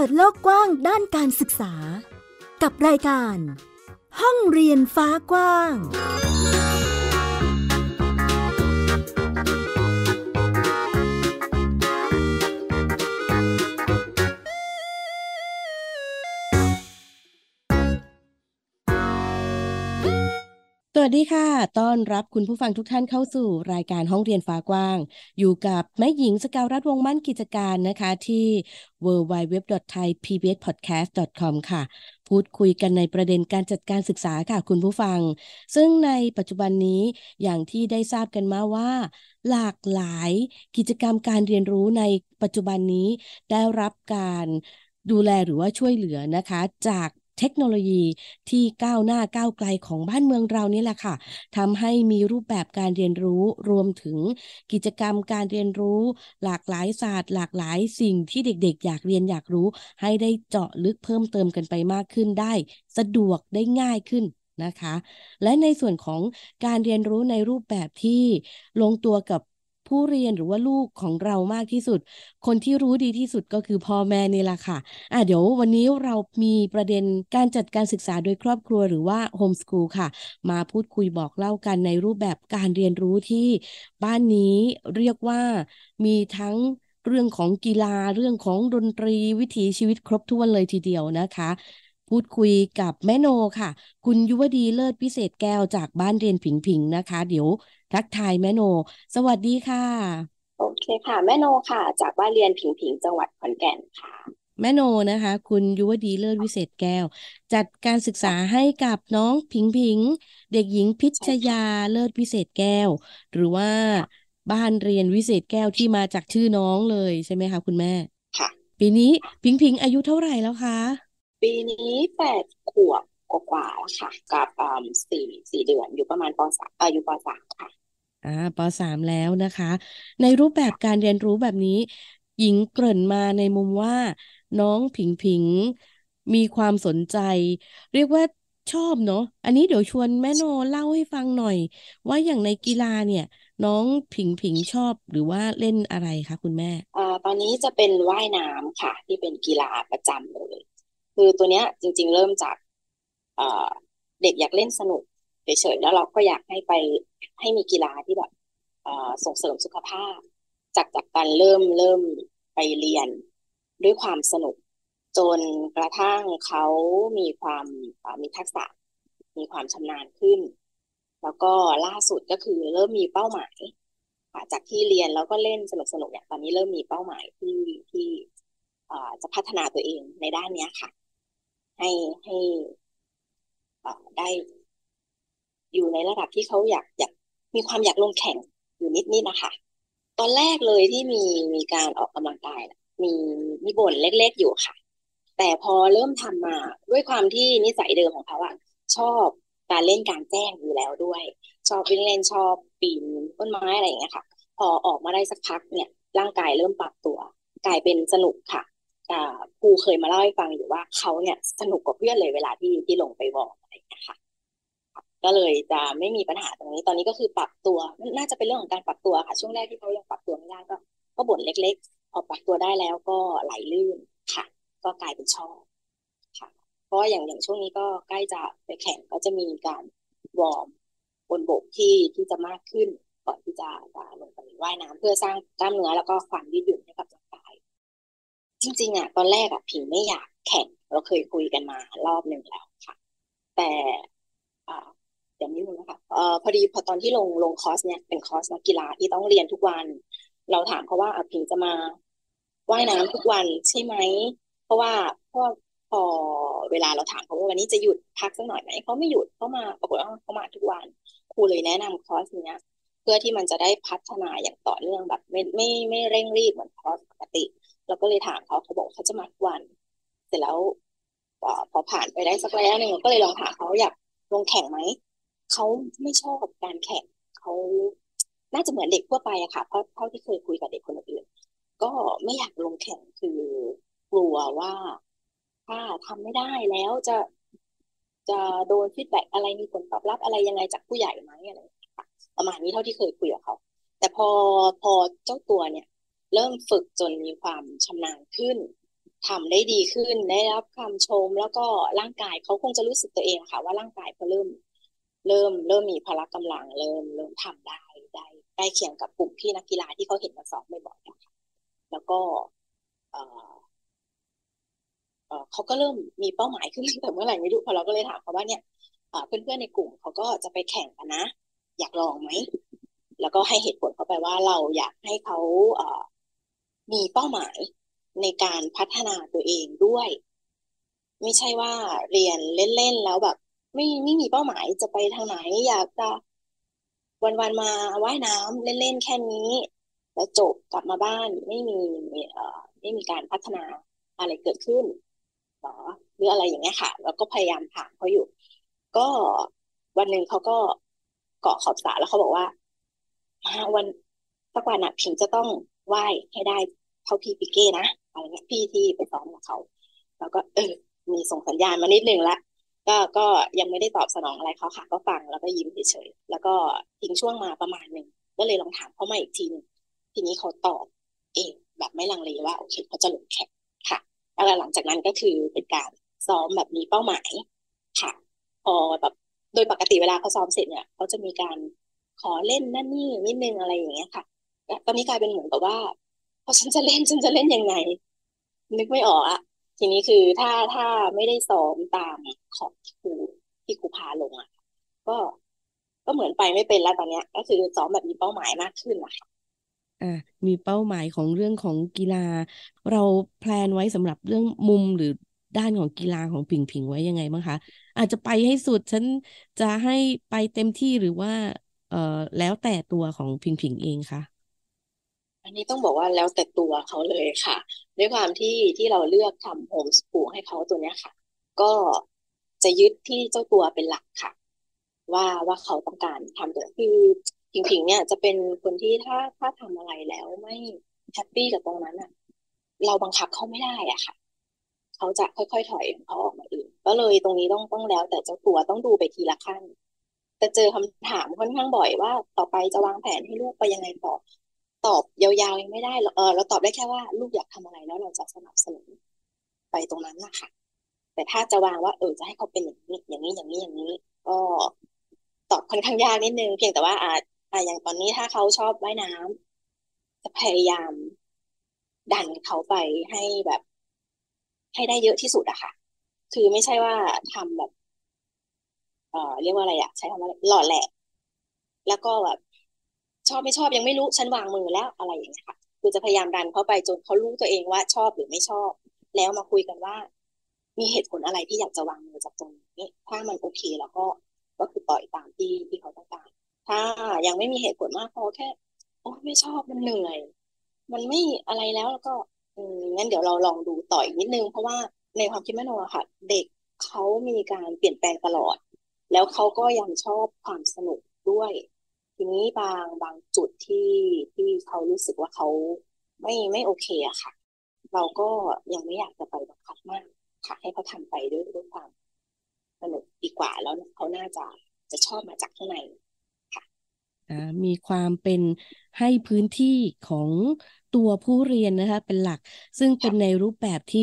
ปิดโลกกว้างด้านการศึกษา กับรายการ ห้องเรียนฟ้ากว้าง วัสดีค่ะ ต้อนรับคุณผู้ฟังทุกท่านเข้าสู่รายการห้องเรียนฟ้ากว้าง อยู่กับแม่หญิงสกาวรัฐวงมั่นกิจการนะคะที่ www.thaipbspodcast.com ค่ะ พูดคุยกันในประเด็นการจัดการศึกษาค่ะคุณผู้ฟัง ซึ่งในปัจจุบันนี้อย่างที่ได้ทราบกันมาว่า หลากหลายกิจกรรมการเรียนรู้ในปัจจุบันนี้ได้รับการดูแลหรือว่าช่วยเหลือนะคะ จาก เทคโนโลยีที่ก้าวหน้าก้าวไกลของบ้านเมืองเรานี่แหละค่ะทำให้มีรูปแบบการเรียนรู้รวมถึงกิจกรรมการเรียนรู้ หลากหลายศาสตร์ หลากหลายสิ่งที่เด็ก ๆ อยากเรียนอยากรู้ ให้ได้เจาะลึกเพิ่มเติมกันไปมากขึ้นได้ สะดวกได้ง่ายขึ้นนะคะ และในส่วนของการเรียนรู้ในรูปแบบที่ลงตัวกับ ผู้เรียนหรือว่าลูกของเรามากที่สุด คนที่รู้ดีที่สุดก็คือพ่อแม่นี่แหละค่ะอะเดี๋ยววันนี้เรามีประเด็นการจัดการศึกษาโดยครอบครัวหรือว่าโฮมสกูลค่ะ มาพูดคุยบอกเล่ากันในรูปแบบการเรียนรู้ที่บ้านนี้เรียกว่ามีทั้งเรื่องของกีฬาเรื่องของดนตรีวิถีชีวิตครบถ้วนเลยทีเดียวนะคะ พูดคุยกับแม่โนค่ะ คุณยุวดีเลิศพิเศษแก้วจากบ้านเรียนผิงผิงนะคะ เดี๋ยวทักทายแม่โน สวัสดีค่ะ โอเคค่ะ แม่โนค่ะ จากบ้านเรียนผิงผิงจังหวัดขอนแก่นค่ะ แม่โนนะคะ คุณยุวดีเลิศวิเศษแก้ว จัดการศึกษาให้กับน้องผิงผิง เด็กหญิงพิชยาเลิศวิเศษแก้ว หรือว่าบ้านเรียนวิเศษแก้วที่มาจากชื่อน้องเลยใช่ไหมคะ คุณแม่ค่ะ ปีนี้ผิงผิงอายุเท่าไหร่แล้วคะ ปีนี้แปดขวบกว่าแล้วค่ะ กับสี่สี่เดือนอยู่ประมาณปสามอายุปสามค่ะอ่าปสามแล้วนะคะ ในรูปแบบการเรียนรู้แบบนี้ หญิงเกริ่นมาในมุมว่า น้องผิงผิงมีความสนใจ เรียกว่าชอบเนาะอันนี้เดี๋ยวชวนแม่โนเล่าให้ฟังหน่อย ว่าอย่างในกีฬาเนี่ย น้องผิงผิงชอบหรือว่าเล่นอะไรคะคุณแม่อ่าตอนนี้จะเป็นว่ายน้ำค่ะ ที่เป็นกีฬาประจำเลย คือตัวเนี้ยจริง ๆ เริ่มจากเด็กอยากเล่นสนุกเฉยๆแล้วเราก็อยากให้ไปให้มีกีฬาที่แบบส่งเสริมสุขภาพ จากจากการเริ่มเริ่มไปเรียนด้วยความสนุก จนกระทั่งเขามีความมีทักษะ มีความชำนาญขึ้น แล้วก็ล่าสุดก็คือเริ่มมีเป้าหมายจากที่เรียนแล้วก็เล่นสนุกสนุกเนี่ยตอนนี้เริ่มมีเป้าหมายที่ที่จะพัฒนาตัวเองในด้านนี้ค่ะ ให้ให้ได้อยู่ในระดับที่เขาอยากอยากมีความอยากลงแข่งอยู่นิดนิดนะคะ ตอนแรกเลยที่มีมีการออกกำลังกายมีมีบ่นเล็กๆอยู่ค่ะ แต่พอเริ่มทำมาด้วยความที่นิสัยเดิมของเขาอะชอบการเล่นการแจ้งอยู่แล้วด้วย ชอบวิ่งเล่นชอบปีนต้นไม้อะไรอย่างเงี้ยค่ะ พอออกมาได้สักพักเนี่ย ร่างกายเริ่มปรับตัว กลายเป็นสนุกค่ะ ครูเคยมาเล่าให้ฟังอยู่ว่าเขาเนี่ยสนุกกว่าเพื่อนเลยเวลาที่ที่ลงไปบอกอะไรอย่างเงี้ยค่ะ ก็เลยจะไม่มีปัญหาตรงนี้ตอนนี้ก็คือปรับตัวน่าจะเป็นเรื่องของการปรับตัวค่ะ ช่วงแรกที่เขายังปรับตัวไม่ได้ก็ ก็บ่นเล็กๆพอปรับตัวได้แล้วก็ไหลลื่นค่ะ ก็กลายเป็นชอบค่ะเพราะอย่างอย่างช่วงนี้ก็ใกล้จะไปแข่งก็จะมีการวอร์มบนบกที่ที่จะมากขึ้นก่อนที่จะจะลงไปว่ายน้ำเพื่อสร้างกล้ามเนื้อแล้วก็ความยืดหยุ่นให้กับร่าง จริง ๆ อะ ตอนแรกอะผิงไม่อยากแข่งเราเคยคุยกันมารอบหนึ่งแล้วค่ะ แต่เดี๋ยวนิดนึงนะคะเอ่อพอดีพอตอนที่ลงลงคอร์สเนี่ยเป็นคอร์สนักกีฬาที่ต้องเรียนทุกวัน เราถามเขาว่าพิงจะมาว่ายน้ำทุกวันใช่ไหม เพราะว่าพราพอเวลาเราถามเขาว่าวันนี้จะหยุดพักสักหน่อยไหมเขาไม่หยุดเขามาปรากฏว่าเขามาทุกวันครูเลยแนะนำคอร์สเนี้ย เพื่อที่มันจะได้พัฒนาอย่างต่อเนื่องแบบ ไม่ไม่ไม่เร่งรีบเหมือนคอร์สปกติ เราก็เลยถามเขาเขาบอกเขาจะมาทุกวัน เสร็จแล้วพอผ่านไปได้สักระยะหนึ่งก็เลยลองถามเขาอยากลงแข่งไหมเขาไม่ชอบการแข่งเขาน่าจะเหมือนเด็กทั่วไปอะค่ะเพราะเท่าที่เคยคุยกับเด็กคนอื่นก็ไม่อยากลงแข่งคือกลัวว่าถ้าทำไม่ได้แล้วจะจะโดนฟีดแบ็อะไรมีผลตอบรับอะไรยังไงจากผู้ใหญ่ไหมอะไรประมาณนี้เท่าที่เคยคุยกับเขาแต่พอพอเจ้าตัวเนี่ย เริ่มฝึกจนมีความชำนาญขึ้นทำได้ดีขึ้นได้รับคำชม แล้วก็ร่างกายเขาคงจะรู้สึกตัวเองค่ะ ว่าร่างกายเขาเริ่ม เริ่มเริ่มมีพละกำลัง เริ่มเริ่มทำได้ได้ใกล้เคียงกับกลุ่มพี่นักกีฬาที่เขาเห็นมาซ้อมบ่อยๆค่ะแล้วก็เออเออเขาก็เริ่มมีเป้าหมายขึ้นแต่เมื่อไหร่ไม่รู้พอเราก็เลยถามเขาว่าเนี่ยเพื่อนๆในกลุ่มเขาก็จะไปแข่งกันนะ อยากลองไหมแล้วก็ให้เหตุผลเขาไปว่าเราอยากให้เขา มีเป้าหมายในการพัฒนาตัวเองด้วย ไม่ใช่ว่าเรียนเล่นๆแล้วแบบ ไม่ไม่มีเป้าหมายจะไปทางไหน อยากจะวันๆมาว่ายน้ำเล่นๆแค่นี้ แล้วจบกลับมาบ้านไม่มีเอ่อไม่มีการพัฒนาอะไรเกิดขึ้นหรอหรืออะไรอย่างเงี้ยค่ะ แล้วก็พยายามถามเขาอยู่ ก็วันหนึ่งเขาก็เกาะขอบสระแล้วเขาบอกว่าวันสักวันอะพิงจะต้อง ไหว้ให้ได้เท่าพี่ปิเก้นะอะไรเงี้ยพี่ที่ไปซ้อมกับเขา แล้วก็เออมีส่งสัญญาณมานิดนึงละก็ก็ยังไม่ได้ตอบสนองอะไรเขาค่ะ ก็ฟังแล้วก็ยิ้มเฉยๆแล้วก็ทิ้งช่วงมาประมาณหนึ่งก็เลยลองถามเขามาอีกทีนึงทีนี้เขาตอบเองแบบไม่ลังเลว่าโอเคเขาจะลงแข่งค่ะแล้วหลังจากนั้นก็คือเป็นการซ้อมแบบมีเป้าหมายค่ะ พอแบบโดยปกติเวลาเขาซ้อมเสร็จเนี่ยเขาจะมีการขอเล่นนั่นนี่นิดนึงอะไรอย่างเงี้ยค่ะ ตอนนี้กลายเป็นเหมือนกับว่าพอฉันจะเล่นฉันจะเล่นยังไง นึกไม่ออกอะทีนี้คือถ้าถ้าไม่ได้ซ้อมตามของที่ครูที่ครูพาลงอะก็ก็เหมือนไปไม่เป็นแล้วตอนเนี้ย ก็คือซ้อมแบบมีเป้าหมายมากขึ้นนะคะอ่ามีเป้าหมายของเรื่องของกีฬา เราแพลนไว้สำหรับเรื่องมุมหรือด้านของกีฬาของผิงผิงไว้ยังไงบ้างคะ อาจจะไปให้สุดฉันจะให้ไปเต็มที่หรือว่า เอ่อแล้วแต่ตัวของผิงผิงเองคะ อันนี้ต้องบอกว่าแล้วแต่ตัวเขาเลยค่ะ ด้วยความที่ที่เราเลือกทำโฮมสกูลให้เขาตัวเนี้ยค่ะ ก็จะยึดที่เจ้าตัวเป็นหลักค่ะ ว่าว่าเขาต้องการทำตัวคือผิงๆเนี่ยจะเป็นคนที่ถ้าถ้าทำอะไรแล้วไม่แฮปปี้กับตรงนั้นอะ เราบังคับเขาไม่ได้อะค่ะ เขาจะค่อยๆถอยเขาออกมาเองก็เลยตรงนี้ต้องต้องแล้ว แต่เจ้าตัวต้องดูไปทีละขั้นแต่เจอคำถามค่อนข้างบ่อยว่า ต่อไปจะวางแผนให้ลูกไปยังไงต่อ ตอบยาวๆยังไม่ได้เออเราตอบได้แค่ว่า ลูกอยากทำอะไรแล้วเราจะสนับสนุนไปตรงนั้นนะค่ะ แต่ถ้าจะวางว่าเออจะให้เขาเป็นอย่างนี้อย่างนี้อย่างนี้อย่างนี้ ก็ตอบค่อนข้างยากนิดนึงเพียงแต่ว่าอาจอ่าอย่างตอนนี้ถ้าเขาชอบว่ายน้ำจะพยายามดันเขาไปให้แบบ ให้ได้เยอะที่สุดอะค่ะ คือไม่ใช่ว่าทำแบบ เอ่อเรียกว่าอะไรอะใช้คำว่าหล่อแหละ แล้วก็แบบ ชอบไม่ชอบยังไม่รู้ฉันวางมือแล้วอะไรอย่างเงี้ยค่ะคือจะพยายามดันเขาไปจนเขารู้ตัวเองว่าชอบหรือไม่ชอบ แล้วมาคุยกันว่า มีเหตุผลอะไรที่อยากจะวางมือจากตรงนี้ถ้ามันโอเคแล้วก็ก็คือปล่อยตามที่ที่เขาต้องการ ถ้ายังไม่มีเหตุผลมากพอแค่โอ้ไม่ชอบมันเหนื่อย มันไม่อะไรแล้วแล้วก็อืมงั้นเดี๋ยวเราลองดูต่อยนิดนึง เพราะว่าในความคิดแม่โนอะค่ะ เด็กเขามีการเปลี่ยนแปลงตลอด แล้วเขาก็ยังชอบความสนุกด้วย ทีนี้บางบางจุดที่ที่เขารู้สึกว่าเขาไม่ไม่โอเคอะค่ะ เราก็ยังไม่อยากจะไปบังคับมากค่ะ ให้เขาทำไปด้วยด้วยความสนุกดีกว่าแล้วเขาน่าจะจะชอบมาจากข้างในมีความเป็นให้พื้นที่ของตัวผู้เรียนนะคะเป็นหลัก ซึ่งเป็นในรูปแบบที่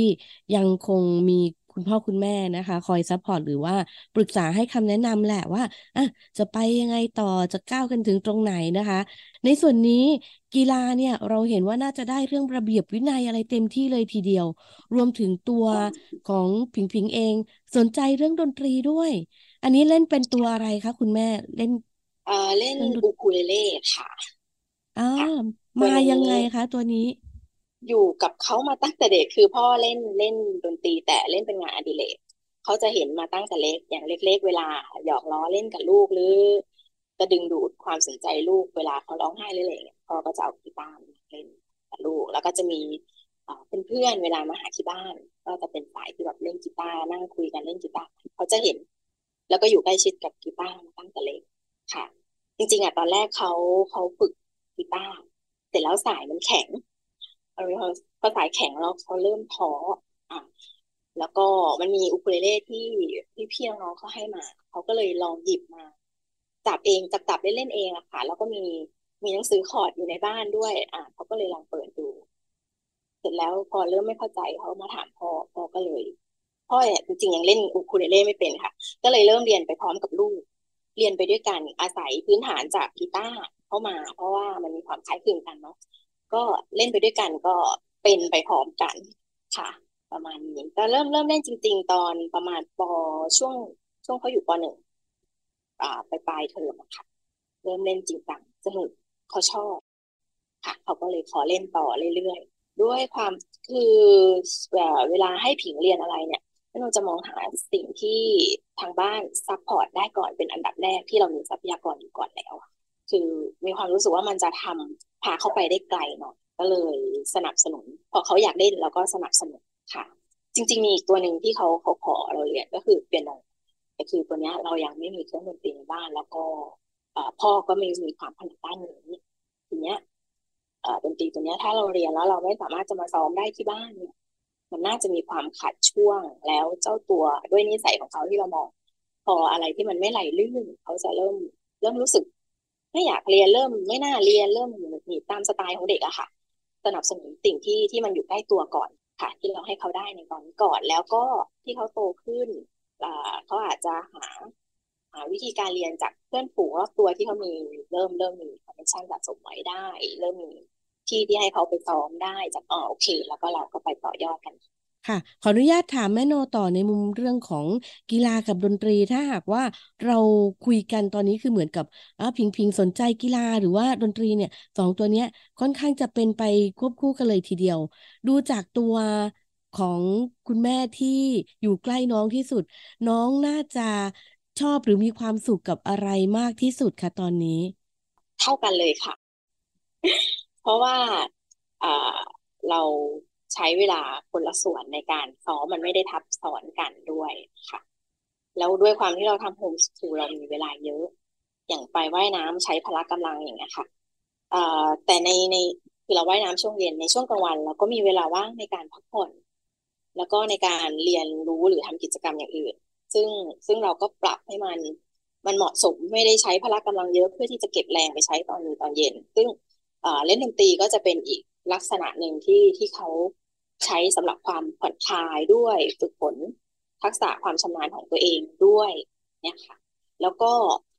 ยังคงมี คุณพ่อคุณแม่นะคะ คอย support หรือว่าปรึกษาให้คำแนะนำแหละว่าอะจะไปยังไงต่อจะก้าวกันถึงตรงไหนนะคะ ในส่วนนี้กีฬาเนี่ยเราเห็นว่าน่าจะได้เรื่องระเบียบวินัยอะไรเต็มที่เลยทีเดียว รวมถึงตัวของผิงผิงเอง สนใจเรื่องดนตรีด้วย อันนี้เล่นเป็นตัวอะไรคะคุณแม่เล่นอ่าเล่นอูคูเลเล่ค่ะอ่ามายังไงคะตัวนี้ อยู่กับเขามาตั้งแต่เด็กคือพ่อเล่นเล่นดนตรีแต่เล่นเป็นงานอดิเรกเขาจะเห็นมาตั้งแต่เล็กอย่างเล็ก ๆ เวลาหยอกล้อเล่นกับลูกหรือจะดึงดูดความสนใจลูกเวลาเขาร้องไห้เลยเนี่ยพ่อก็จะเอากีตาร์เล่นกับลูก แล้วก็จะมีเป็นเพื่อนเวลามาหาที่บ้าน ก็จะเป็นสายที่แบบเล่นกีตาร์นั่งคุยกันเล่นกีตาร์เขาจะเห็น แล้วก็อยู่ใกล้ชิดกับกีตาร์มาตั้งแต่เล็กค่ะ จริง ๆอะตอนแรกเขาเขาฝึกกีตาร์เสร็จแล้วสายมันแข็ง พอสายแข็งแล้วเขาเริ่มท้ออะแล้วก็มันมีอุคูเลเล่ที่พี่พี่น้องเขาให้มา เขาก็เลยลองหยิบมา จับเองจับจับเล่นเองอะค่ะ แล้วก็มีมีหนังสือคอร์ดอยู่ในบ้านด้วย อะเขาก็เลยลองเปิดดู เสร็จแล้วพอเริ่มไม่เข้าใจเขามาถามพ่อพ่อก็เลยพ่อเนี่ยจริงๆยังเล่นอูคูเลเล่ไม่เป็นค่ะ ก็เลยเริ่มเรียนไปพร้อมกับลูก เรียนไปด้วยกันอาศัยพื้นฐานจากกีตาร์เข้ามา เพราะว่ามันมีความคล้ายคลึงกันเนาะ ก็เล่นไปด้วยกันก็เป็นไปพร้อมกันค่ะ ประมาณนี้ก็เริ่มเริ่มเล่นจริง ๆ ตอนประมาณปช่วงช่วงเขาอยู่ปหนึ่งอ่าไปปลายเทอมค่ะ เริ่มเล่นจริงจังสนุกเขาชอบค่ะเขาก็เลยขอเล่นต่อเรื่อยๆด้วยความคือเวลาให้ผิงเรียนอะไรเนี่ยเราจะมองหาสิ่งที่ทางบ้าน support ได้ก่อนเป็นอันดับแรกที่เรามีทรัพยากรอยู่ก่อนแล้ว คือมีความรู้สึกว่ามันจะทำ พาเข้าไปได้ไกลหน่อยก็เลยสนับสนุน พอเขาอยากเล่นเราก็สนับสนุนค่ะ จริง ๆ มีอีกตัวหนึ่งที่เขาเขาขอเราเรียนก็คือเปียโนแต่คือตัวนี้เรายังไม่มีเครื่องดนตรีในบ้าน แล้วก็พ่อก็ไม่มีความถนัดด้านนี้ทีเนี้ยดนตรีตัวนี้ถ้าเราเรียนแล้วเราไม่สามารถจะมาซ้อมได้ที่บ้านเนี่ยมันน่าจะมีความขัดช่วงแล้วเจ้าตัวด้วยนิสัยของเขาที่เรามอง พออะไรที่มันไม่ไหลลื่นเขาจะเริ่มเริ่มรู้สึก ไม่อยากเรียนเริ่ม ไม่น่าเรียนเริ่มหนีตามสไตล์ของเด็กอะค่ะ สนับสนุนสิ่งที่ที่มันอยู่ใกล้ตัวก่อนค่ะ ที่เราให้เขาได้ในตอนนี้ก่อน แล้วก็ที่เขาโตขึ้นเขาอาจจะหาหาวิธีการเรียนจากเพื่อนฝูงรอบตัวที่เขามีเริ่มเริ่มมีคอนเนคชั่นสะสมไว้ได้ เริ่มมีที่ที่ให้เขาไปซ้อมได้จากอ๋อโอเค แล้วก็เราก็ไปต่อยอดกัน ค่ะ ขออนุญาตถามแม่โนต่อในมุมเรื่องของกีฬากับดนตรี ถ้าหากว่าเราคุยกันตอนนี้คือเหมือนกับอ่าพิงพิงสนใจกีฬาหรือว่าดนตรีเนี่ยสองตัวเนี้ยค่อนข้างจะเป็นไปควบคู่กันเลยทีเดียว ดูจากตัวของคุณแม่ที่อยู่ใกล้น้องที่สุด น้องน่าจะชอบหรือมีความสุขกับอะไรมากที่สุดคะตอนนี้ เท่ากันเลยค่ะ เพราะว่าเรา ใช้เวลาคนละส่วนในการซ้อมมันไม่ได้ทับซ้อนกันด้วยค่ะ แล้วด้วยความที่เราทำโฮมสคูลเรามีเวลาเยอะ อย่างไปว่ายน้ำใช้พละกำลังอย่างเงี้ยค่ะแต่ในในคือเราว่ายน้ำช่วงเย็นในช่วงกลางวัน เราก็มีเวลาว่างในการพักผ่อน แล้วก็ในการเรียนรู้หรือทำกิจกรรมอย่างอื่น ซึ่งซึ่งเราก็ปรับให้มันมันเหมาะสมไม่ได้ใช้พละกำลังเยอะเพื่อที่จะเก็บแรงไปใช้ตอนนี้ตอนเย็น ซึ่งเล่นดนตรีก็จะเป็นอีกลักษณะหนึ่งที่ที่เขา ใช้สำหรับความผ่อนคลายด้วยฝึกฝนทักษะความชำนาญของตัวเองด้วยเนี่ยค่ะ แล้วก็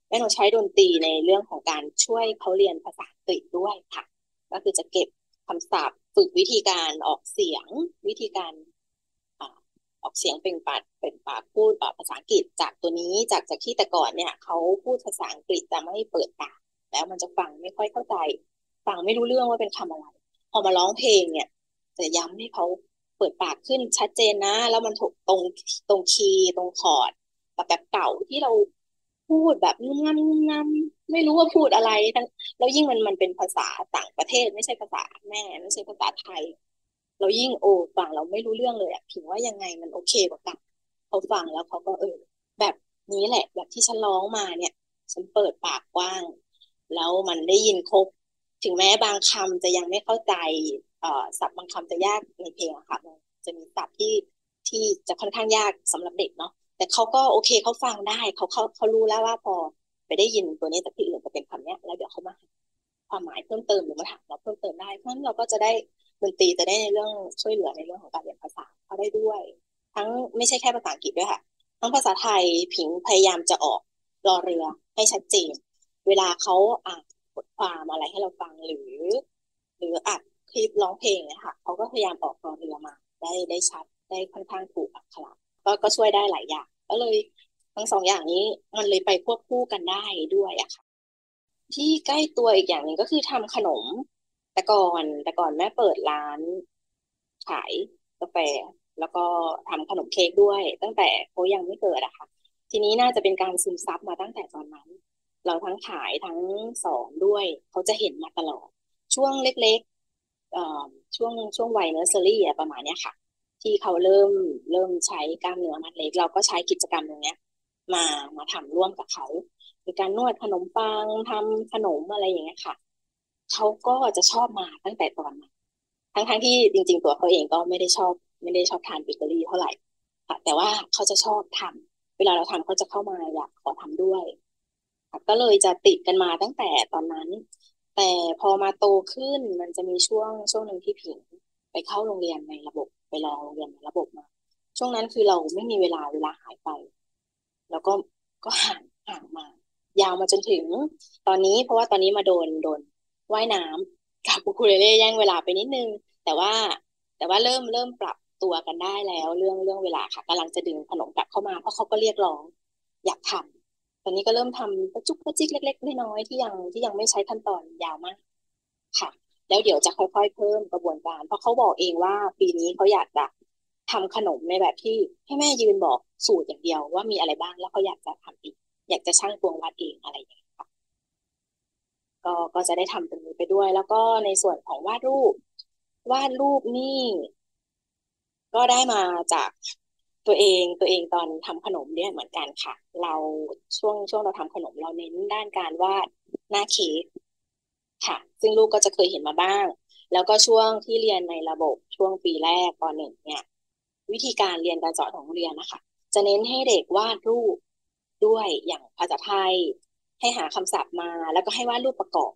แม่หนูใช้ดนตรีในเรื่องของการช่วยเขาเรียนภาษาอังกฤษด้วยค่ะ ก็คือจะเก็บคำศัพท์ฝึกวิธีการออกเสียงวิธีการออกเสียงเป็นปากเป็นปากพูดภาษาอังกฤษจากตัวนี้จากจากที่แต่ก่อนเนี่ยเขาพูดภาษาอังกฤษแต่ไม่เปิดปากแล้วมันจะฟังไม่ค่อยเข้าใจ ฟังไม่รู้เรื่องว่าเป็นคำอะไร พอมาร้องเพลงเนี่ย จะย้ำให้เขาเปิดปากขึ้นชัดเจนนะ แล้วมันถูกตรงตรงคีย์ตรงคอร์ดแบบแบบเก่าที่เราพูดแบบงุ่มงำงำไม่รู้ว่าพูดอะไรทั้งแล้วยิ่งมันมันเป็นภาษาต่างประเทศ ไม่ใช่ภาษาแม่ไม่ใช่ภาษาไทย เรายิ่งโอ้ฟังเราไม่รู้เรื่องเลยอะถึงว่ายังไงมันโอเคกว่ากันเขาฟังแล้วเขาก็เออ แบบนี้แหละ แบบที่ฉันร้องมาเนี่ย ฉันเปิดปากกว้าง แล้วมันได้ยินครบ ถึงแม้บางคำจะยังไม่เข้าใจ ศัพท์บางคำจะยากในเพลงอะค่ะมันจะมีศัพท์ที่ที่จะค่อนข้างยากสำหรับเด็กเนาะแต่เขาก็โอเคเขาฟังได้เขาเขาเขารู้แล้วว่าพอไปได้ยินตัวนี้จากที่อื่นจะเป็นคำเนี้ย แล้วเดี๋ยวเขามาความหมายเพิ่มเติมหรือมาถามเราเพิ่มเติมได้เพราะฉะนั้นเราก็จะได้ดนตรีจะได้ในเรื่องช่วยเหลือในเรื่องของการเรียนภาษาเขาได้ด้วย ทั้งไม่ใช่แค่ภาษาอังกฤษด้วยค่ะ ทั้งภาษาไทยผิงพยายามจะออกรอเรือให้ชัดเจนเวลาเขาอ่านบทความอะไรให้เราฟังหรือ หรืออัด คลิปร้องเพลงเนี่ยค่ะเขาก็พยายามออกรอเรือมา ได้ได้ชัดได้ค่อนข้างถูกอักขระก็ก็ช่วยได้หลายอย่าง ก็เลยทั้งสองอย่างนี้มันเลยไปควบคู่กันได้ด้วยอะค่ะ ที่ใกล้ตัวอีกอย่างหนึ่งก็คือทำขนมแต่ก่อนแต่ก่อนแม่เปิดร้านขายกาแฟแล้วก็ทำขนมเค้กด้วย ตั้งแต่เขายังไม่เกิดอะค่ะ ทีนี้น่าจะเป็นการซึมซับมาตั้งแต่ตอนนั้น เราทั้งขายทั้งสอนด้วย เขาจะเห็นมาตลอด ช่วงเล็ก ช่วงช่วงวัยเนอร์เซอรี่ประมาณนี้ค่ะ ที่เขาเริ่มเริ่มใช้กล้ามเนื้อมัดเล็ก เราก็ใช้กิจกรรมตรงนี้มามาทำร่วมกับเขาในการนวดขนมปังทำขนมอะไรอย่างเงี้ยค่ะเขาก็จะชอบมาตั้งแต่ตอนนั้นทั้งทั้งที่จริง ๆ ตัวเขาเองก็ไม่ได้ชอบ ไม่ได้ชอบทานเบเกอรี่เท่าไหร่ค่ะแต่ว่าเขาจะชอบทำเวลาเราทำเขาจะเข้ามาอยากขอทำด้วยก็เลยจะติดกันมาตั้งแต่ตอนนั้น แต่พอมาโตขึ้นมันจะมีช่วงช่วงหนึ่งที่ผิงไปเข้าโรงเรียนในระบบไปลองโรงเรียนในระบบมา ช่วงนั้นคือเราไม่มีเวลาเวลาหายไป แล้วก็ก็ห่างห่างมา ยาวมาจนถึง ตอนนี้เพราะว่าตอนนี้มาโดนโดนว่ายน้ำกับปูคูเลเล่แย่งเวลาไปนิดนึง แต่ว่าแต่ว่าเริ่มเริ่มปรับตัวกันได้แล้ว เรื่องเรื่องเวลาค่ะกำลังจะดึงขนมกลับเข้ามาเพราะเขาก็เรียกร้อง อยากทำต อนนี้ก็เริ่มทำประจุกประจิกเล็ก ๆ น้อยๆที่ยังที่ยังไม่ใช้ขั้นตอนยาวมากค่ะ แล้วเดี๋ยวจะค่อยๆเพิ่มกระบวนการ เพราะเขาบอกเองว่าปีนี้เขาอยากจะทำขนมในแบบที่ให้แม่ยืนบอกสูตรอย่างเดียวว่ามีอะไรบ้างแล้วเขาอยากจะทำอีก อยากจะช่างตวงวัดเองอะไรอย่างเงี้ยค่ะก็ก็จะได้ทำตรงนี้ไปด้วย แล้วก็ในส่วนของวาดรูป วาดรูปนี่ ก็ได้มาจาก ตัวเองตัวเองตอนทำขนมเนี่ยเหมือนกันค่ะ เราช่วงช่วงเราทำขนมเราเน้นด้านการวาดหน้าเค้กค่ะ ซึ่งลูกก็จะเคยเห็นมาบ้าง แล้วก็ช่วงที่เรียนในระบบช่วงปีแรกตอนหนึ่งเนี่ย วิธีการเรียนการสอนของเรียนนะคะ จะเน้นให้เด็กวาดรูปด้วยอย่างภาษาไทย ให้หาคำศัพท์มา แล้วก็ให้วาดรูปประกอบ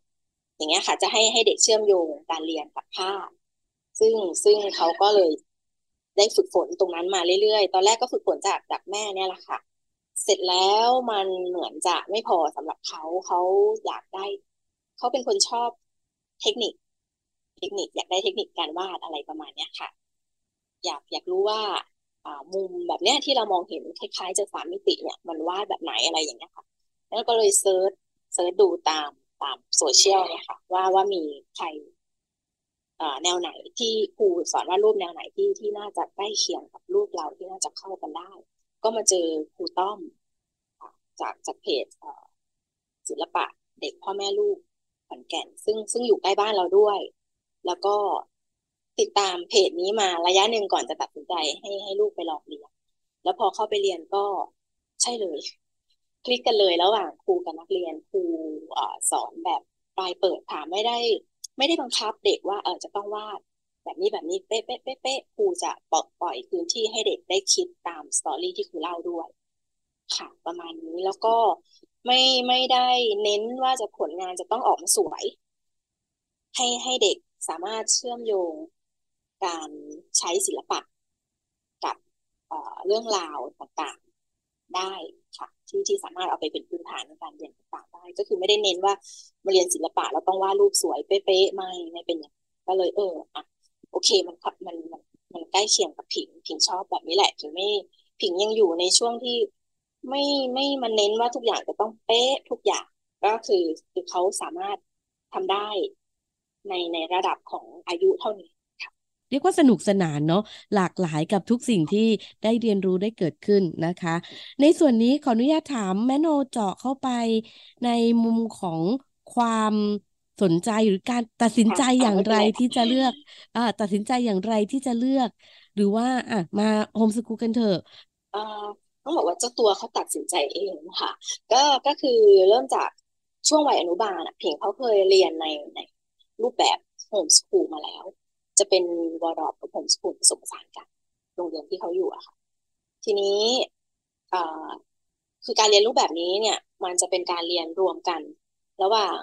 อย่างเงี้ยค่ะ จะให้ให้เด็กเชื่อมโยงการเรียนกับภาพซึ่งซึ่งเขาก็เลย ได้ฝึกฝนตรงนั้นมาเรื่อยๆ ตอนแรกก็ฝึกฝนจากจากแม่เนี่ยแหละค่ะ เสร็จแล้วมันเหมือนจะไม่พอสำหรับเขาเขาอยากได้ เขาเป็นคนชอบเทคนิค เทคนิคอยากได้เทคนิคการวาดอะไรประมาณเนี้ยค่ะ อยากอยากรู้ว่าอ่ามุมแบบเนี้ยที่เรามองเห็นคล้ายๆจะสามมิติเนี่ยมันวาดแบบไหนอะไรอย่างเงี้ยค่ะ แล้วก็เลย search search ดูตามตามโซเชียลเนี่ยค่ะ ว่าว่ามีใคร แนวไหนที่ครูสอนว่ารูปแนวไหนที่ที่น่าจะใกล้เคียงกับรูปเราที่น่าจะเข้ากันได้ ก็มาเจอครูต้อม จากจากเพจศิลปะเด็กพ่อแม่ลูกขอนแก่น ซึ่งซึ่งอยู่ใกล้บ้านเราด้วย แล้วก็ติดตามเพจนี้มาระยะหนึ่งก่อนจะตัดสินใจให้ให้ลูกไปลองเรียน แล้วพอเข้าไปเรียนก็ใช่เลย คลิกกันเลยระหว่างครูกับนักเรียนครูสอนแบบปลายเปิดถามไม่ได้ ไม่ได้บังคับเด็กว่าเออจะต้องวาดแบบนี้แบบนี้เป๊ะเป๊ะเป๊ะเป๊ะครูจะปล่อยปล่อยพื้นที่ให้เด็กได้คิดตามสตอรี่ที่ครูเล่าด้วย ค่ะ ประมาณนี้แล้วก็ไม่ไม่ได้เน้นว่าจะผลงานจะต้องออกมาสวย ให้ให้เด็กสามารถเชื่อมโยงการใช้ศิลปะกับเเรื่องราวต่างๆได้ ค่ะที่ที่สามารถเอาไปเป็นพื้นฐานในการเรียนต่างๆได้ ก็คือไม่ได้เน้นว่ามาเรียนศิลปะเราต้องวาดรูปสวยเป๊ะๆไม่ไม่เป็นอย่างก็เลยเอออะโอเคมันมันมันมันใกล้เคียงกับผิงผิงชอบแบบนี้แหละผิงไม่ผิงยังอยู่ในช่วงที่ไม่ไม่มันเน้นว่าทุกอย่างจะต้องเป๊ะทุกอย่างก็คือคือเขาสามารถทำได้ในในระดับของอายุเท่านี้ เรียกว่าสนุกสนานเนาะหลากหลายกับทุกสิ่งที่ได้เรียนรู้ได้เกิดขึ้นนะคะ ในส่วนนี้ขออนุญาตถามแมโนเจาะเข้าไปในมุมของความสนใจหรือการตัดสินใจอย่างไรที่จะเลือกอ่าตัดสินใจอย่างไรที่จะเลือก หรือว่าอะมาโฮมสกูลกันเถอะอ่าต้องบอกว่าเจ้าตัวเขาตัดสินใจเองค่ะ ก็ก็คือเริ่มจากช่วงวัยอนุบาลเพียงเขาเคยเรียนในในรูปแบบ homeschool มาแล้ว จะเป็นวอร์ดอปกับโฮมสกูลผสมผสานกันโรงเรียนที่เขาอยู่อะค่ะ ทีนี้คือการเรียนรูปแบบนี้เนี่ย มันจะเป็นการเรียนรวมกัน ระหว่าง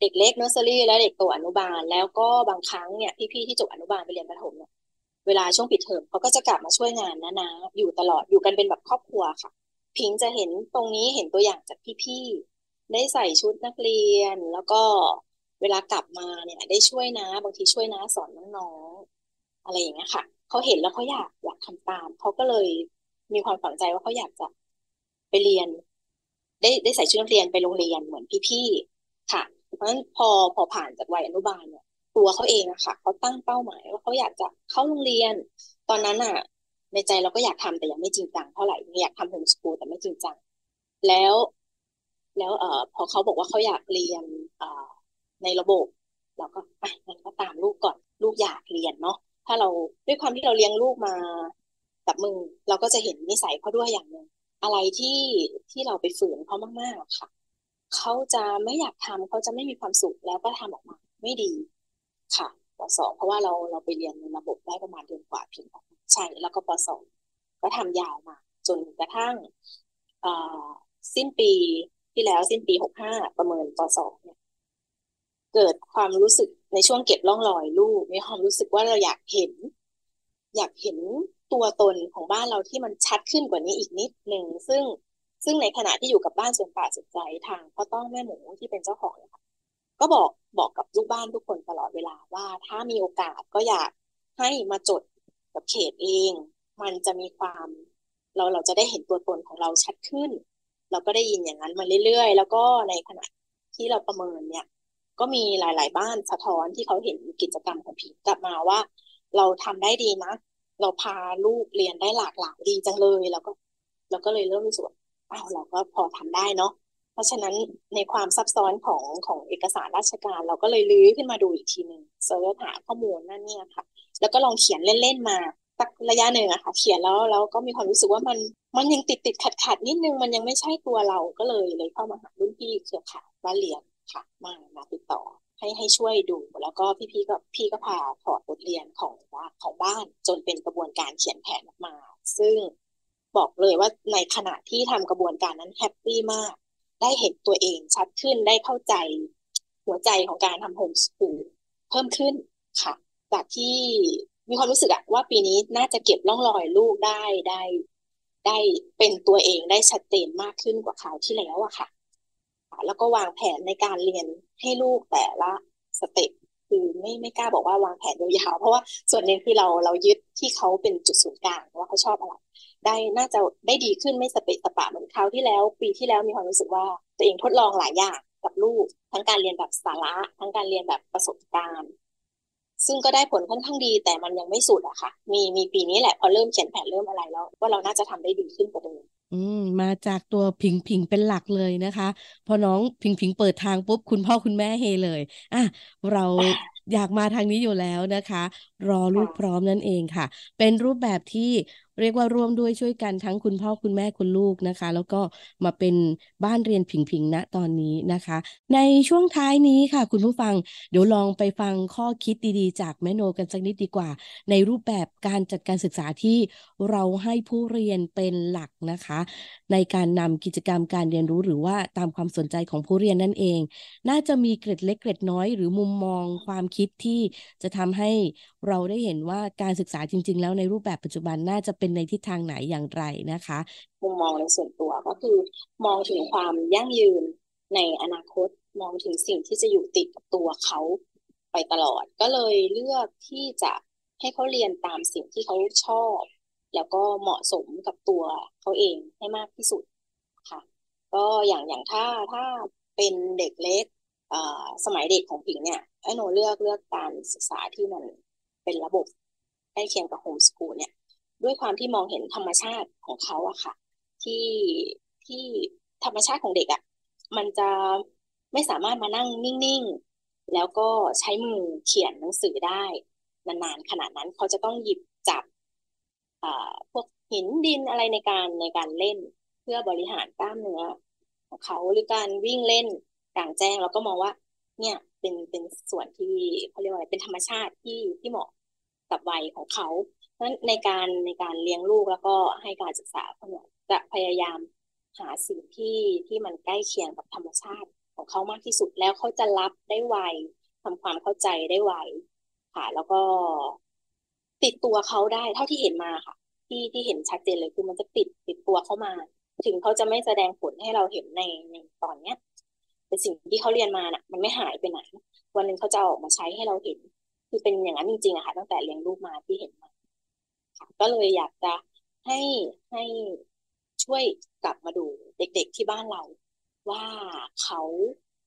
เด็กเล็กเนอร์เซอรี่และเด็กโตอนุบาล แล้วก็บางครั้งเนี่ยพี่ๆที่จบอนุบาลไปเรียนประถมเนี่ยเวลาช่วงปิดเทอมเขาก็จะกลับมาช่วยงานนะนะอยู่ตลอดอยู่กันเป็นแบบครอบครัวค่ะ พิงจะเห็นตรงนี้เห็นตัวอย่างจากพี่ๆได้ใส่ชุดนักเรียนแล้วก็ เวลากลับมาเนี่ยได้ช่วยนะ บางทีช่วยนะสอนน้องๆอะไรอย่างเงี้ยค่ะเขาเห็นแล้วเขาอยากอยากทำตาม เขาก็เลยมีความฝังใจว่าเขาอยากจะไปเรียน ได้ได้ใส่ชุดนักเรียนไปโรงเรียนเหมือนพี่ๆค่ะ เพราะฉะนั้นพอพอผ่านจากวัยอนุบาลเนี่ย ตัวเขาเองอะค่ะเขาตั้งเป้าหมายว่าเขาอยากจะเข้าโรงเรียน ตอนนั้นอะในใจเราก็อยากทำแต่ยังไม่จริงจังเท่าไหร่อยากทำโฮมสกูลแต่ไม่จริงจังแล้วแล้วเอ่อพอเขาบอกว่าเขาอยากเรียนเอ่อ ในระบบเราก็อะงั้นก็ตามลูกก่อนลูกอยากเรียนเนาะถ้าเราด้วยความที่เราเลี้ยงลูกมากับมือเราก็จะเห็นนิสัยเขาด้วยอย่างหนึ่งอะไรที่ที่เราไปฝืนเขามากๆค่ะ เขาจะไม่อยากทำเขาจะไม่มีความสุขแล้วก็ทำออกมาไม่ดีค่ะปสองเพราะว่าเราเราไปเรียนในระบบได้ประมาณเดือนกว่าเพียงใช่แล้วก็ปสองก็ทำยาวมา จนกระทั่งสิ้นปีที่แล้วสิ้นปีหกห้าประเมินปสองเนี่ย เกิดความรู้สึกในช่วงเก็บร่องรอยลูกมีความรู้สึกว่าเราอยากเห็น อยากเห็นตัวตนของบ้านเราที่มันชัดขึ้นกว่านี้อีกนิดหนึ่งซึ่งซึ่งในขณะที่อยู่กับบ้านส่วนป่าสุดใจทางพ่อต้องแม่หมูที่เป็นเจ้าของนะคะก็บอกบอกกับลูกบ้านทุกคนตลอดเวลาว่า ถ้ามีโอกาสก็อยากให้มาจดกับเขตเอง มันจะมีความเราเราจะได้เห็นตัวตนของเราชัดขึ้น เราก็ได้ยินอย่างนั้นมาเรื่อยๆ แล้วก็ในขณะที่เราประเมินเนี่ย ก็มีหลาย ๆ บ้านสะท้อนที่เขาเห็นกิจกรรมของผีกลับมาว่า เราทำได้ดีนะ เราพาลูกเรียนได้หลากหลายดีจังเลยแล้วก็เราก็เลยเริ่มรู้สึกว่าอ้าวเราก็พอทำได้เนาะเพราะฉะนั้นในความซับซ้อนของของเอกสารราชการ เราก็เลยลื้อขึ้นมาดูอีกทีหนึ่งเสิร์ชหาข้อมูลนั่นเนี่ยค่ะ แล้วก็ลองเขียนเล่น ๆ มาสักระยะหนึ่งอะค่ะ เขียนแล้วแล้วก็มีความรู้สึกว่ามันมันยังติดติดขัดขัดนิดนึงมันยังไม่ใช่ตัวเราก็เลยเลยเข้ามาหารุ่นพี่เครือข่ายบ้านเรียน ค่ะมามาติดต่อให้ให้ช่วยดูแล้วก็พี่ๆก็พี่ก็พาถอดบทเรียนของว่าของบ้านจนเป็นกระบวนการเขียนแผนออกมา ซึ่งบอกเลยว่าในขณะที่ทำกระบวนการนั้น happy มาก ได้เห็นตัวเองชัดขึ้นได้เข้าใจหัวใจของการทำ homeschool เพิ่มขึ้นค่ะ จากที่มีความรู้สึกอะว่าปีนี้น่าจะเก็บร่องรอยลูกได้ได้ ได้เป็นตัวเองได้ชัดเจนมากขึ้นกว่าคราวที่แล้วอะค่ะ แล้วก็วางแผนในการเรียนให้ลูกแต่ละ step คือไม่ไม่กล้าบอกว่าวางแผนยาวๆเพราะว่าส่วนหนึ่งคือเราเรายึดที่เขาเป็นจุดศูนย์กลางว่าเขาชอบอะไร ได้น่าจะได้ดีขึ้นไม่สเปะสปะเหมือนคราวที่แล้ว ปีที่แล้วมีความรู้สึกว่าตัวเองทดลองหลายอย่างกับลูก ทั้งการเรียนแบบสาระทั้งการเรียนแบบประสบการณ์ ซึ่งก็ได้ผลค่อนข้างดีแต่มันยังไม่สุดอะค่ะ มีมีปีนี้แหละพอเริ่มเขียนแผนเริ่มอะไรแล้ว ว่าเราน่าจะทำได้ดีขึ้นกว่าเดิม อืม มาจากตัวผิงผิงเป็นหลักเลยนะคะ พอน้องผิงผิงเปิดทางปุ๊บ คุณพ่อคุณแม่เฮเลย อะ เราอยากมาทางนี้อยู่แล้วนะคะรอลูกพร้อมนั่นเองค่ะ เป็นรูปแบบที่เรียกว่าร่วมด้วยช่วยกันทั้งคุณพ่อคุณแม่คุณลูกนะคะ แล้วก็มาเป็นบ้านเรียนผิงๆณตอนนี้นะคะ ในช่วงท้ายนี้ค่ะ คุณผู้ฟังเดี๋ยวลองไปฟังข้อคิดดีๆ จากแม่โนกันสักนิดดีกว่า ในรูปแบบการจัดการศึกษาที่เราให้ผู้เรียนเป็นหลักนะคะ ในการนำกิจกรรมการเรียนรู้หรือว่าตามความสนใจของผู้เรียนนั่นเอง น่าจะมีเกร็ดเล็กเกร็ดน้อยหรือมุมมองความคิดที่จะทำให้เราได้เห็นว่าการศึกษาจริง ๆ แล้วในรูปแบบปัจจุบันน่าจะเป็นในทิศทางไหนอย่างไรนะคะมุมมองในส่วนตัวก็คือมองถึงความยั่งยืนในอนาคตมองถึงสิ่งที่จะอยู่ติดกับตัวเขาไปตลอด ก็เลยเลือกที่จะให้เขาเรียนตามสิ่งที่เขาชอบ แล้วก็เหมาะสมกับตัวเขาเองให้มากที่สุดค่ะ ก็อย่างอย่างถ้าถ้าเป็นเด็กเล็กสมัยเด็กของผิงเนี่ยไอ้หนูเลือกเลือกการศึกษาที่มัน เป็นระบบใกล้เคียงกับโฮมสกูลเนี่ย ด้วยความที่มองเห็นธรรมชาติของเขาอะค่ะ ที่ที่ธรรมชาติของเด็กอะมันจะไม่สามารถมานั่งนิ่งๆ แล้วก็ใช้มือเขียนหนังสือได้นานๆขนาดนั้นเขาจะต้องหยิบจับพวกหินดินอะไรในการในการเล่น เพื่อบริหารกล้ามเนื้อของเขาหรือการวิ่งเล่นกลางแจ้งเราก็มองว่า เนี่ยเป็นเป็นส่วนที่เขาเรียกว่าอะไรเป็นธรรมชาติที่ที่เหมาะ กับวัยของเขานั้นในการในการเลี้ยงลูกแล้วก็ให้การศึกษาเขาเนี่ยจะพยายามหาสิ่งที่ที่มันใกล้เคียงกับธรรมชาติของเขามากที่สุดแล้วเขาจะรับได้ไวทำความเข้าใจได้ไวค่ะ แล้วก็ติดตัวเขาได้เท่าที่เห็นมาค่ะ ที่ที่เห็นชัดเจนเลยคือมันจะติดติดตัวเข้ามา ถึงเขาจะไม่แสดงผลให้เราเห็นในในตอนเนี้ยเป็นสิ่งที่เขาเรียนมาน่ะ มันไม่หายไปไหนวันหนึ่งเขาจะออกมาใช้ให้เราเห็น คือเป็นอย่างนั้นจริงๆอะค่ะตั้งแต่เลี้ยงลูกมาที่เห็นมาก็เลยอยากจะให้ให้ช่วยกลับมาดูเด็กๆที่บ้านเรา ว่าเขา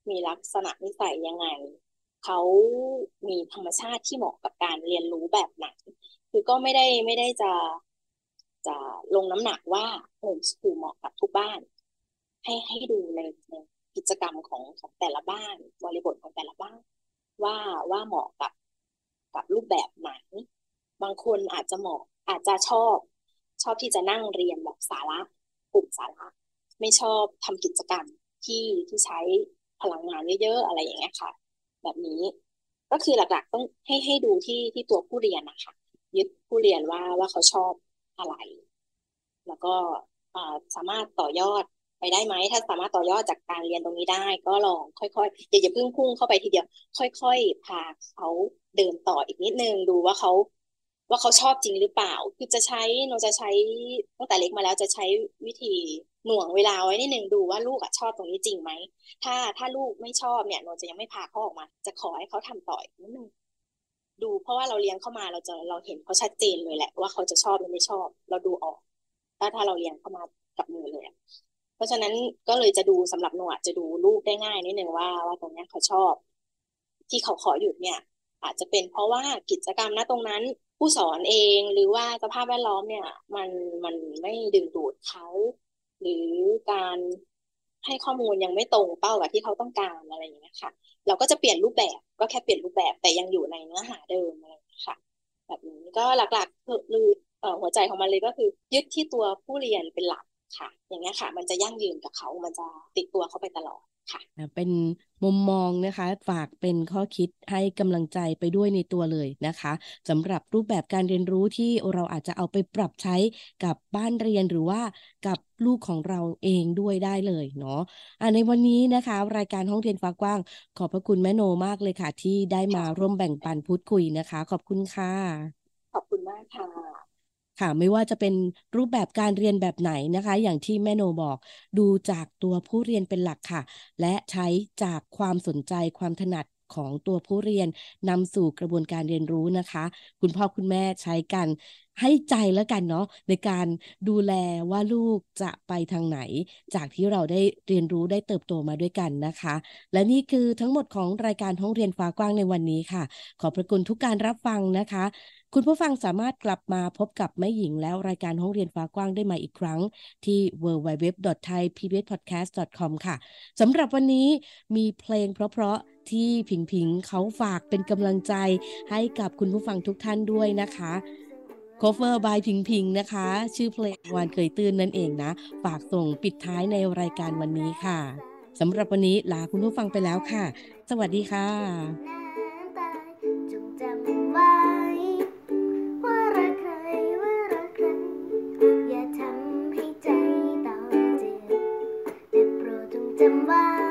มีลักษณะนิสัยยังไง เขามีธรรมชาติที่เหมาะกับการเรียนรู้แบบไหนคือก็ไม่ได้ไม่ได้จะจะลงน้ำหนักว่าโฮมสกูลเหมาะกับทุกบ้าน ให้ให้ดูในในกิจกรรมของของแต่ละบ้านบริบทของแต่ละบ้าน ว่าว่าเหมาะกับ กับรูปแบบไหนบางคนอาจจะเหมาะอาจจะชอบ ชอบที่จะนั่งเรียนแบบสาระกลุ่มสาระ ไม่ชอบทำกิจกรรมที่ที่ใช้พลังงานเยอะๆอะไรอย่างเงี้ยค่ะ แบบนี้ก็คือหลักๆ ต้องให้ให้ดูที่ที่ตัวผู้เรียนนะคะยึดผู้เรียนว่าว่าเขาชอบอะไร แล้วก็สามารถต่อยอดไปได้ไหมถ้าสามารถต่อยอดจากการเรียนตรงนี้ได้ ก็ลองค่อยๆอย่าอย่าเพิ่งพุ่งเข้าไปทีเดียว ค่อย ๆ พาเขา เดินต่ออีกนิดนึงดูว่าเขาว่าเขาชอบจริงหรือเปล่า คือจะใช้เราจะใช้ตั้งแต่เล็กมาแล้วจะใช้วิธีหน่วงเวลาไว้นิดนึงดูว่าลูกอะชอบตรงนี้จริงไหม ถ้าถ้าลูกไม่ชอบเนี่ยเราจะยังไม่พาเขาออกมา จะขอให้เขาทำต่ออีกนิดนึงดูเพราะว่าเราเลี้ยงเข้ามาเราจะเราเห็นเขาชัดเจนเลยแหละ ว่าเขาจะชอบหรือไม่ชอบ เราดูออก ถ้าถ้าเราเลี้ยงเข้ามากับมือเลยเพราะฉะนั้นก็เลยจะดูสำหรับหนูจะดูลูกได้ง่ายนิดนึงว่าว่าตรงนี้เขาชอบ ที่เขาขอหยุดเนี่ย อาจจะเป็นเพราะว่ากิจกรรมณตรงนั้นผู้สอนเองหรือว่าสภาพแวดล้อมเนี่ย มันมันไม่ดึงดูดเขาหรือการให้ข้อมูลยังไม่ตรงเป้ากับที่เขาต้องการอะไรอย่างเงี้ยค่ะ เราก็จะเปลี่ยนรูปแบบก็แค่เปลี่ยนรูปแบบแต่ยังอยู่ในเนื้อหาเดิมอะไรค่ะ แบบนี้ก็หลักๆคือหัวใจของมันเลยก็คือ ยึดที่ตัวผู้เรียนเป็นหลักค่ะ อย่างเงี้ยค่ะ มันจะยั่งยืนกับเขา มันจะติดตัวเขาไปตลอด เป็นมุมมองนะคะ ฝากเป็นข้อคิดให้กำลังใจไปด้วยในตัวเลยนะคะสำหรับรูปแบบการเรียนรู้ที่เราอาจจะเอาไปปรับใช้กับบ้านเรียนหรือว่ากับลูกของเราเองด้วยได้เลยเนาะะในวันนี้นะคะ รายการห้องเรียนฟ้ากว้าง ขอบพระคุณแม่โนมากเลยค่ะ ที่ได้มาร่วมแบ่งปันพูดคุยนะคะ ขอบคุณค่ะ ขอบคุณมากค่ะ ค่ะ ไม่ว่าจะเป็นรูปแบบการเรียนแบบไหนนะคะ อย่างที่แม่โนบอก ดูจากตัวผู้เรียนเป็นหลักค่ะ และใช้จากความสนใจความถนัดของตัวผู้เรียนนำสู่กระบวนการเรียนรู้นะคะ คุณพ่อคุณแม่ใช้กันให้ใจแล้วกันเนาะในการดูแลว่าลูกจะไปทางไหน จากที่เราได้เรียนรู้ได้เติบโตมาด้วยกันนะคะ และนี่คือทั้งหมดของรายการห้องเรียนฟ้ากว้างในวันนี้ค่ะ ขอบพระคุณทุกการรับฟังนะคะ คุณผู้ฟังสามารถกลับมาพบกับแม่หญิงแล้วรายการห้องเรียนฟ้ากว้างได้ใหม่อีกครั้ง ที่ www.thaipbspodcast.com ค่ะสำหรับวันนี้มีเพลงเพราะๆที่ผิงผิงเขาฝากเป็นกำลังใจให้กับคุณผู้ฟังทุกท่านด้วยนะคะ cover by พิงพิงนะคะ ชื่อเพลงวันเคยตื่นนั่นเองนะ ฝากส่งปิดท้ายในรายการวันนี้ค่ะสำหรับวันนี้ลาคุณผู้ฟังไปแล้วค่ะ สวัสดีค่ะ ติด